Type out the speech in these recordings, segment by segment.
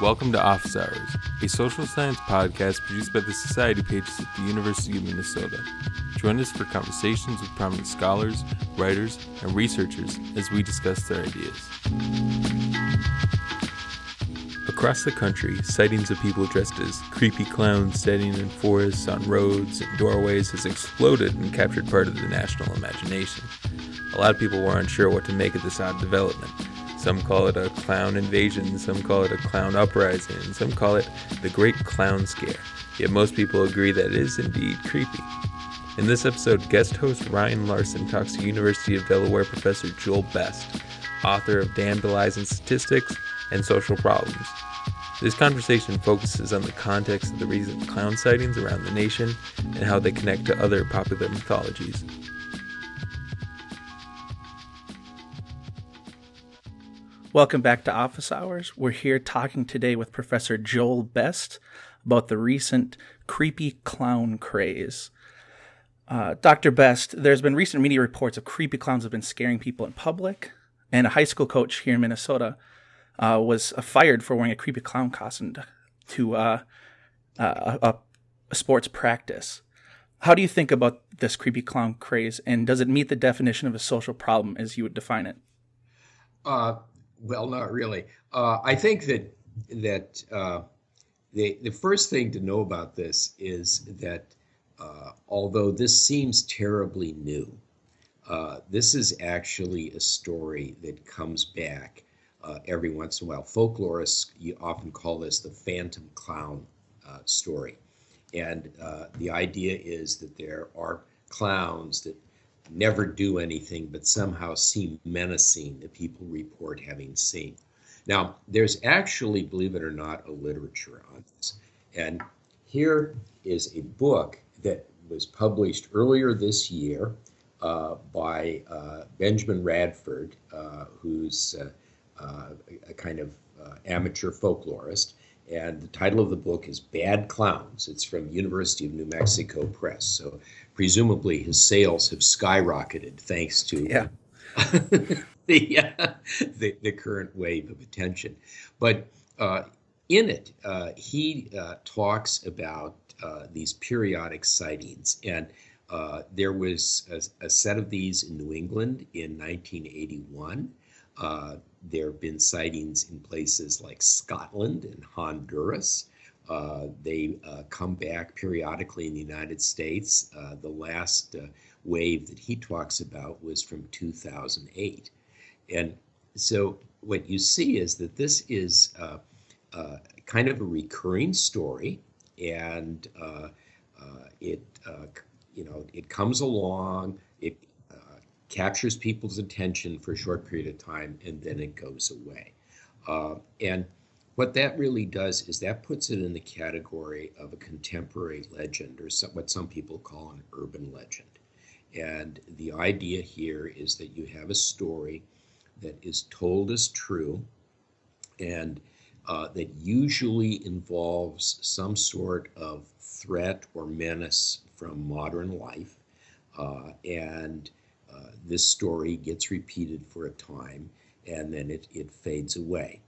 Welcome to Office Hours, a social science podcast produced by the Society pages at the University of Minnesota. Join us for conversations with prominent scholars, writers, and researchers as we discuss their ideas. Across the country, sightings of people dressed as creepy clowns standing in forests, on roads, and doorways has exploded and captured part of the national imagination. A lot of people were unsure what to make of this odd development. Some call it a clown invasion, some call it a clown uprising, some call it the Great Clown Scare. Yet most people agree that it is indeed creepy. In this episode, guest host Ryan Larson talks to University of Delaware professor Joel Best, author of Damned Lies Statistics and Social Problems. This conversation focuses on the context of the recent clown sightings around the nation and how they connect to other popular mythologies. Welcome back to Office Hours. We're here talking today with Professor Joel Best about the recent creepy clown craze. Uh, Dr. Best, there's been recent media reports of creepy clowns have been scaring people in public, and a high school coach here in Minnesota uh, was uh, fired for wearing a creepy clown costume to uh, uh, a, a sports practice. How do you think about this creepy clown craze, and does it meet the definition of a social problem as you would define it? Uh, well, not really. Uh, I think that that uh, the the first thing to know about this is that uh, although this seems terribly new, uh, this is actually a story that comes back uh, every once in a while. Folklorists you often call this the phantom clown uh, story, and the idea is that there are clowns that never do anything but somehow seem menacing that people report having seen. Now, there's actually, believe it or not, a literature on this. And here is a book that was published earlier this year uh, by uh, Benjamin Radford, uh, who's uh, uh, a kind of uh, amateur folklorist. And the title of the book is Bad Clowns. It's from University of New Mexico Press. So presumably his sales have skyrocketed thanks to yeah. the, uh, the, the current wave of attention. But uh, in it, uh, he uh, talks about uh, these periodic sightings, and uh, there was a, a, set of these in New England in 1981. There have been sightings in places like Scotland and Honduras. Uh, they uh, come back periodically in the United States. Uh, the last uh, wave that he talks about was from 2008. And so what you see is that this is uh, uh, kind of a recurring story, and it you know it comes along, it captures people's attention for a short period of time, and then it goes away. and what that really does is that puts it in the category of a contemporary legend, or some, what some people call an urban legend. And the idea here is that you have a story that is told as true and uh, that usually involves some sort of threat or menace from modern life. Uh, and uh, this story gets repeated for a time and then it, it fades away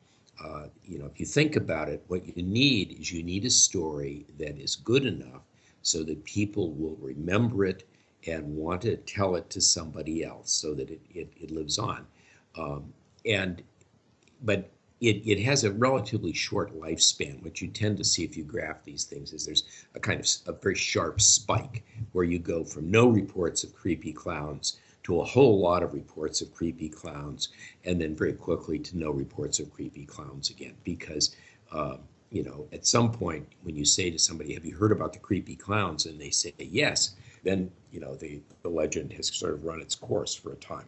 uh, you know, if you think about it, what you need is you need a story that is good enough so that people will remember it and want to tell it to somebody else so that it, it, it lives on. Um, and, but it, it has a relatively short lifespan. What you tend to see if you graph these things is there's a kind of a very sharp spike where you go from no reports of creepy clowns to a whole lot of reports of creepy clowns, and then very quickly to no reports of creepy clowns again. Because, uh, you know, at some point when you say to somebody, Have you heard about the creepy clowns? and they say yes, then, you know, the, the legend has sort of run its course for a time.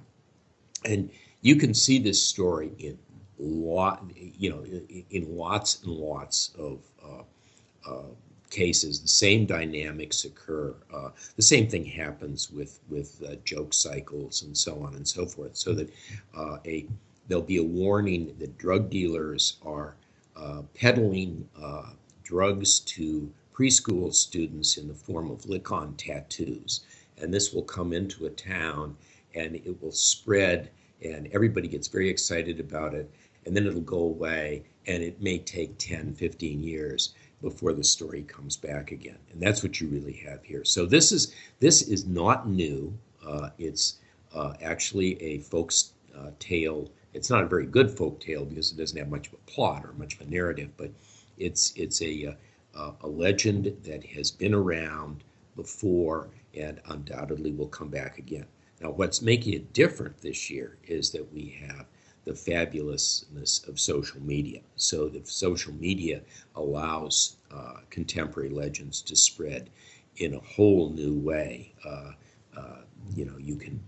And you can see this story in lot, you know, in, in lots and lots of uh, uh, cases, the same dynamics occur. Uh, the same thing happens with with uh, joke cycles and so on and so forth. So that uh, a there'll be a warning that drug dealers are uh, peddling uh, drugs to preschool students in the form of lick-on tattoos, and this will come into a town and it will spread, and everybody gets very excited about it. and then it'll go away, and it may take 10, 15 years before the story comes back again. And that's what you really have here. So this is this is not new. Uh, it's uh, actually a folk uh, tale. It's not a very good folk tale because it doesn't have much of a plot or much of a narrative, but it's it's a uh, a legend that has been around before and undoubtedly will come back again. Now, what's making it different this year is that we have the fabulousness of social media. So the social media allows uh, contemporary legends to spread in a whole new way. Uh, uh, you know, you can,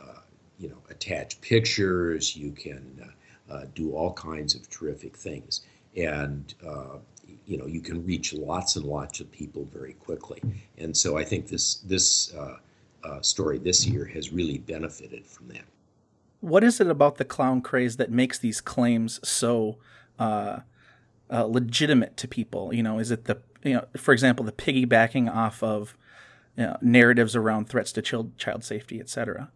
uh, you know, attach pictures. You can uh, uh, do all kinds of terrific things, and you know, you can reach lots and lots of people very quickly. And so I think this this story this year has really benefited from that what is it about the clown craze that makes these claims so uh, uh, legitimate to people? You know, is it the you know, for example, the piggybacking off of you know, narratives around threats to child child safety, et cetera?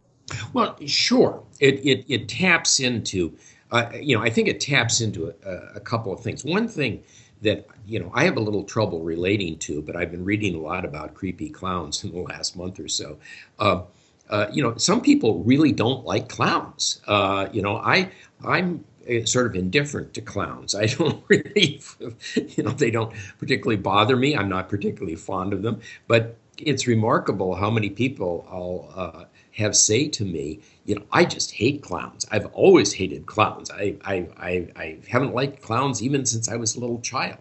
Well, sure. It it, it taps into uh, you know I think it taps into a, a couple of things. One thing that you know I have a little trouble relating to, but I've been reading a lot about creepy clowns in the last month or so. Uh, uh, you know, some people really don't like clowns. Uh, you know, I I'm uh, sort of indifferent to clowns. I don't really, you know, they don't particularly bother me. I'm not particularly fond of them, but it's remarkable how many people I'll uh, have say to me, you know, I just hate clowns. I've always hated clowns. I, I, I, I haven't liked clowns even since I was a little child.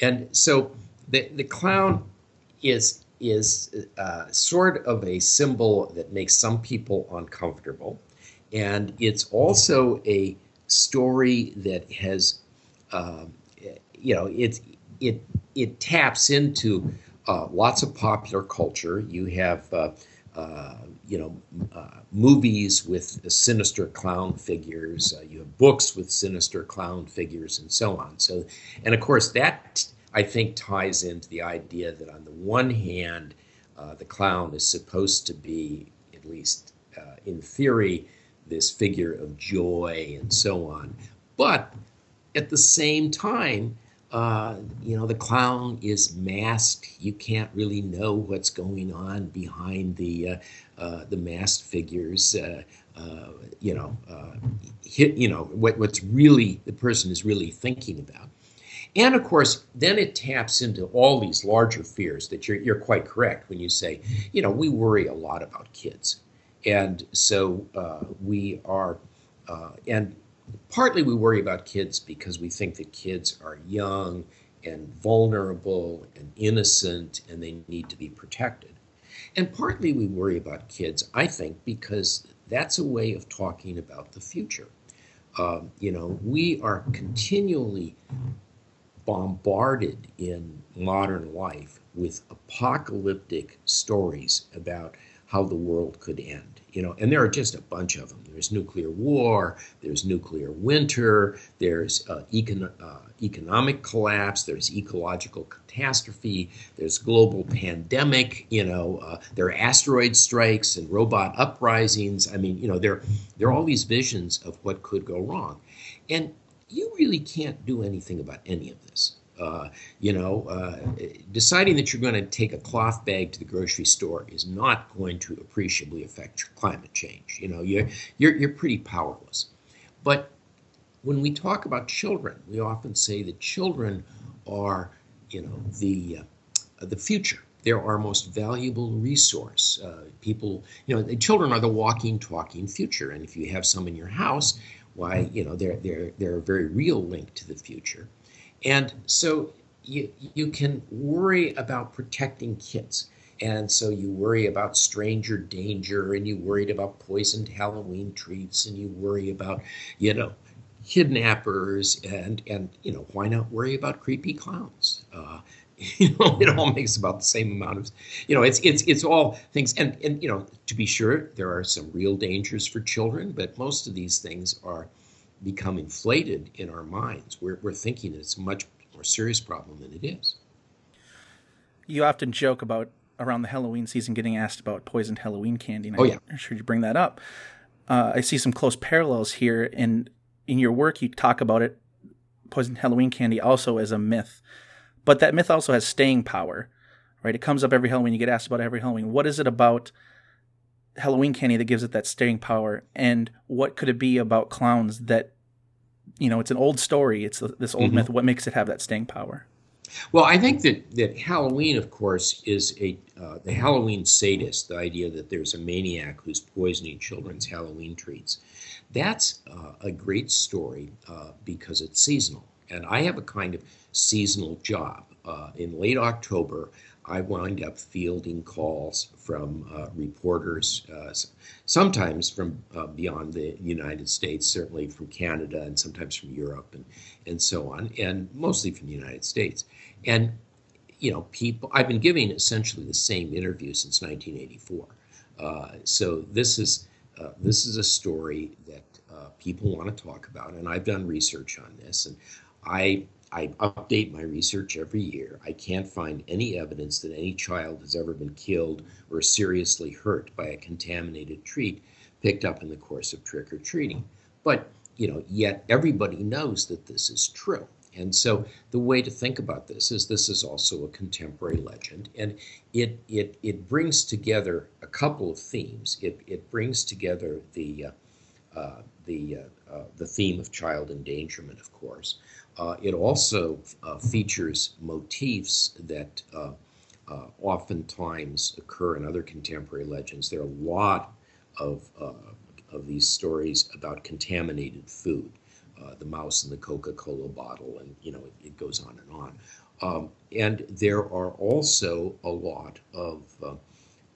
And so the, the clown is is uh, sort of a symbol that makes some people uncomfortable. And it's also a story that has, uh, you know, it, it, it taps into uh, lots of popular culture. You have, uh, uh, you know, uh, movies with sinister clown figures. you have books with sinister clown figures, and so on. So, and of course, that I think ties into the idea that on the one hand, uh, the clown is supposed to be, at least uh, in theory, this figure of joy and so on. But at the same time, uh, you know, the clown is masked. You can't really know what's going on behind the uh, uh, the masked figures. Uh, you know, you know what, what's really the person is really thinking about. And of course, then it taps into all these larger fears that you're, you're quite correct when you say, you know, we worry a lot about kids. And so uh, we are, uh, and partly we worry about kids because we think that kids are young and vulnerable and innocent and they need to be protected. And partly we worry about kids, I think, because that's a way of talking about the future. Uh, you know, we are continually bombarded in modern life with apocalyptic stories about how the world could end you know and there are just a bunch of them there's nuclear war there's nuclear winter there's uh, econ- uh, economic collapse there's ecological catastrophe there's global pandemic you know uh, there are asteroid strikes and robot uprisings. I mean you know there there are all these visions of what could go wrong. And you really can't do anything about any of this. Uh, you know, uh, deciding that you're going to take a cloth bag to the grocery store is not going to appreciably affect climate change. You know, you're, you're, you're pretty powerless. But when we talk about children, we often say that children are, you know, the, uh, the future. They're our most valuable resource. Uh, people, you know, the children are the walking, talking future. And if you have some in your house, why you know they're they're they're a very real link to the future. And so you you can worry about protecting kids. And so you worry about stranger danger and you worried about poisoned halloween treats and you worry about you know kidnappers and and you know why not worry about creepy clowns? Uh, you know it all makes about the same amount of you know it's it's it's all things. And and you know to be sure there are some real dangers for children but most of these things are become inflated in our minds. We're, we're thinking it's a much more serious problem than it is. You often joke about around the halloween season getting asked about poisoned halloween candy oh yeah. i'm sure you bring that up. Uh, i see some close parallels here in in your work you talk about it, poisoned Halloween candy also as a myth, but that myth also has staying power, right? It comes up every Halloween. You get asked about every Halloween. What is it about Halloween candy that gives it that staying power, and what could it be about clowns that, you know, it's an old story. It's this old mm-hmm. myth. What makes it have that staying power? Well, I think that, that Halloween, of course, is a uh, the Halloween sadist. The idea that there's a maniac who's poisoning children's Halloween treats. That's uh, a great story uh, because it's seasonal, and I have a kind of seasonal job. Uh, in late October, I wind up fielding calls from uh, reporters, uh, sometimes from uh, beyond the United States, certainly from Canada, and sometimes from Europe, and and so on, and mostly from the United States. And you know, people. I've been giving essentially the same interview since 1984. Uh, so this is uh, this is a story that people want to talk about, and I've done research on this, and I I update my research every year. I can't find any evidence that any child has ever been killed or seriously hurt by a contaminated treat picked up in the course of trick or treating. But, you know, yet everybody knows that this is true. And so the way to think about this is this is also a contemporary legend, and it it it brings together a couple of themes. It it brings together the uh, uh, the uh, uh the theme of child endangerment, of course, it also uh, features motifs that uh, uh, oftentimes occur in other contemporary legends. There are a lot of, uh, of these stories about contaminated food, the mouse in the Coca-Cola bottle, and you know it, it goes on and on. Um, and there are also a lot of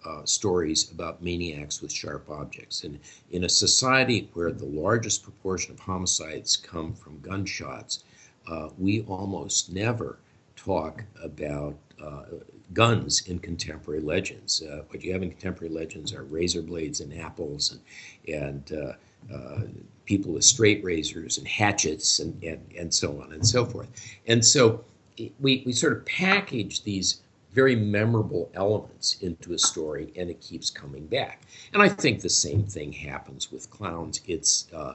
uh, stories about maniacs with sharp objects. And in a society where the largest proportion of homicides come from gunshots, uh, we almost never talk about uh, guns in contemporary legends. Uh, what you have in contemporary legends are razor blades and apples and, and uh, uh, people with straight razors and hatchets and, and, and so on and so forth. And so we, we sort of package these very memorable elements into a story and it keeps coming back. And I think the same thing happens with clowns. It's uh,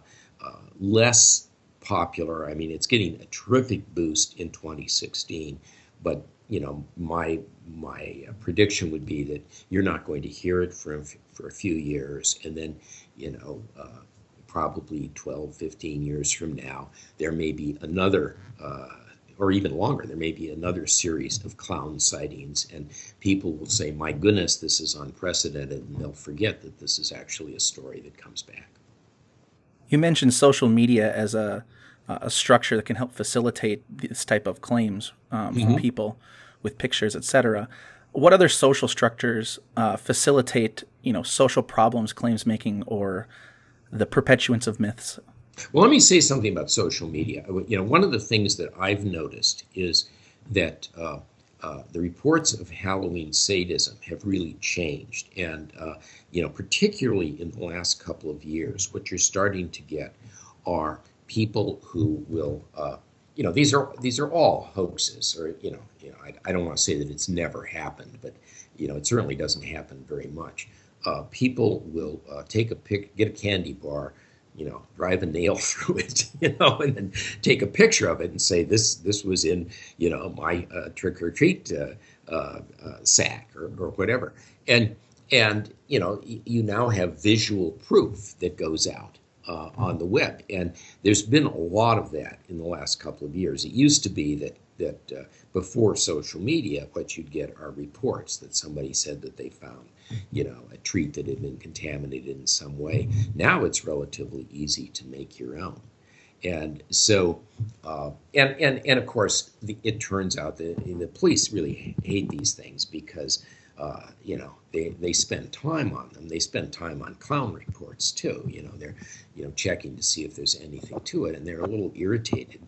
less popular. I mean, it's getting a terrific boost in 2016, but you know, my my prediction would be that you're not going to hear it for for a few years, and then you know. Uh, probably 12, 15 years from now, there may be another uh, or even longer, there may be another series of clown sightings, and people will say, My goodness, this is unprecedented, and they'll forget that this is actually a story that comes back. You mentioned social media as a a structure that can help facilitate this type of claims um, mm-hmm. from people with pictures, etc. What other social structures uh, facilitate, you know, social problems, claims making, or the perpetuance of myths? Well, let me say something about social media. You know, one of the things that I've noticed is that uh, uh, the reports of Halloween sadism have really changed, and uh, you know, particularly in the last couple of years, what you're starting to get are people who will, uh, you know, these are these are all hoaxes, or you know, you know, I, I don't want to say that it's never happened, but you know, it certainly doesn't happen very much. Uh, people will uh, take a pic, get a candy bar, you know, drive a nail through it, you know, and then take a picture of it and say this this was in, you know, my uh, trick or treat uh, uh, uh, sack or, or whatever, and and you know, you now have visual proof that goes out uh, on the web. And there's been a lot of that in the last couple of years. It used to be that that uh, before social media, what you'd get are reports that somebody said that they found, you know, a treat that had been contaminated in some way. Now it's relatively easy to make your own. And so, uh, and, and, and of course, the, it turns out that the police really hate these things because uh, you know, they, they spend time on them. They spend time on clown reports too. You know, they're, you know, checking to see if there's anything to it, and they're a little irritated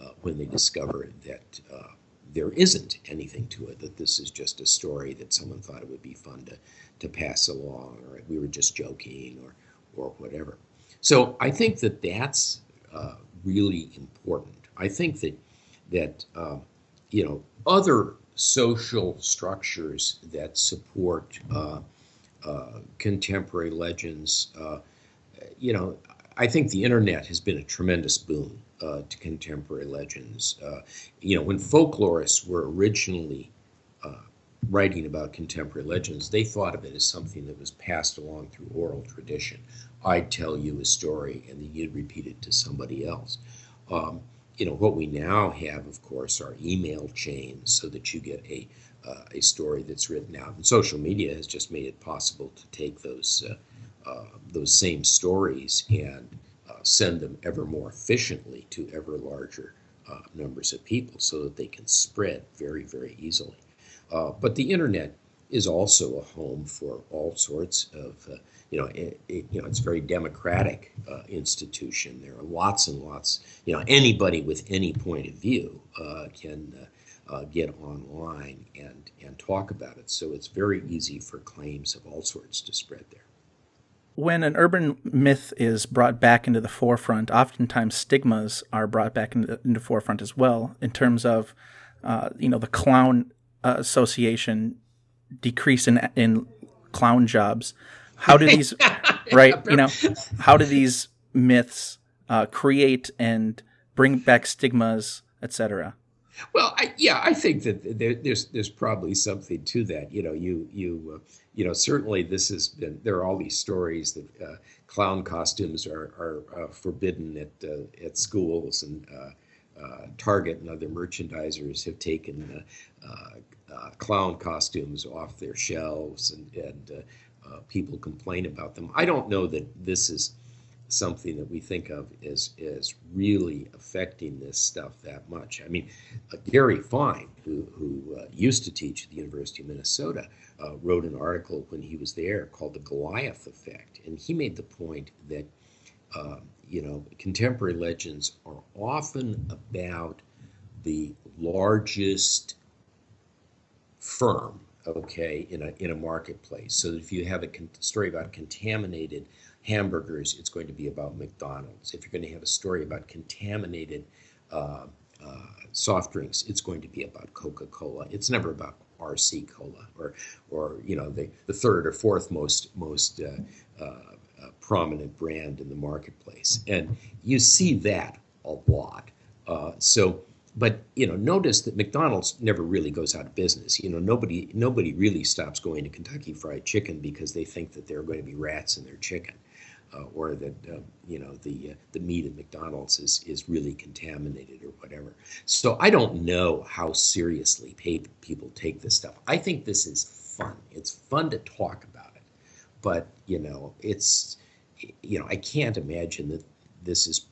uh, when they discover that uh, there isn't anything to it. That this is just a story that someone thought it would be fun to to pass along, or we were just joking, or or whatever. So I think that that's uh, really important. I think that that uh, you know other social structures that support uh, uh, contemporary legends. Uh, you know, I think the internet has been a tremendous boon uh, to contemporary legends. Uh, you know, when folklorists were originally writing about contemporary legends, they thought of it as something that was passed along through oral tradition. I'd tell you a story, and then you'd repeat it to somebody else. Um, you know, what we now have, of course, are email chains so that you get a uh, a story that's written out. And social media has just made it possible to take those uh, uh, those same stories and uh, send them ever more efficiently to ever larger uh, numbers of people, so that they can spread very, very easily. Uh, but the internet is also a home for all sorts of you know, it, it, you know, it's a very democratic uh, institution. There are lots and lots. You know, anybody with any point of view uh, can uh, uh, get online and and talk about it. So it's very easy for claims of all sorts to spread there. When an urban myth is brought back into the forefront, oftentimes stigmas are brought back into the, into forefront as well. In terms of, uh, you know, the clown uh, association decrease in in clown jobs how do these right you know how do these myths uh, create and bring back stigmas etc well I, yeah i think that there, there's there's probably something to that. You know you you uh, you know certainly this has been there are all these stories that uh, clown costumes are are uh, forbidden at uh, at schools and uh, Target and other merchandisers have taken clown costumes off their shelves and, and uh, people complain about them. I don't know that this is something that we think of as as really affecting this stuff that much. I mean, uh, Gary Fine, who who uh, used to teach at the University of Minnesota, uh, wrote an article when he was there called "The Goliath Effect," and he made the point that uh, you know contemporary legends are often about the largest firm okay, in a, in a marketplace. So if you have a con- story about contaminated hamburgers, it's going to be about McDonald's. If you're going to have a story about contaminated uh, uh, soft drinks, it's going to be about Coca-Cola. It's never about RC Cola or, or you know, the, the third or fourth most most uh, uh, uh prominent brand in the marketplace. And you see that a lot. Uh, so but you know, notice that McDonald's never really goes out of business. You know, nobody nobody really stops going to Kentucky Fried Chicken because they think that there are going to be rats in their chicken, uh, or that uh, you know the uh, the meat at McDonald's is is really contaminated or whatever. So I don't know how seriously people take this stuff. I think this is fun. It's fun to talk about it, but you know, it's you know, I can't imagine that this is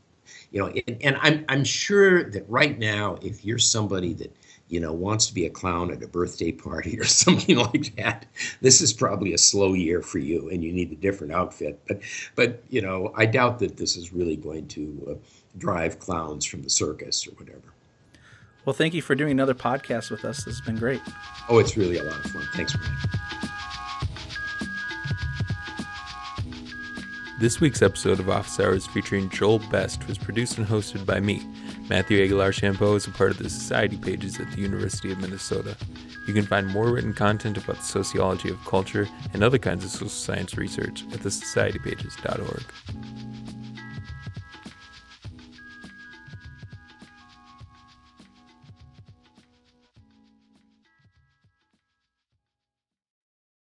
you know, and, and I'm I'm sure that right now, if you're somebody that you know wants to be a clown at a birthday party or something like that, this is probably a slow year for you, and you need a different outfit. But but you know, I doubt that this is really going to uh, drive clowns from the circus or whatever. Well, thank you for doing another podcast with us. This has been great. Oh, it's really a lot of fun. Thanks, for. This week's episode of Office Hours featuring Joel Best was produced and hosted by me, Matthew Aguilar Champeau, is a part of the Society pages at the University of Minnesota. You can find more written content about the sociology of culture and other kinds of social science research at thesocietypages.org.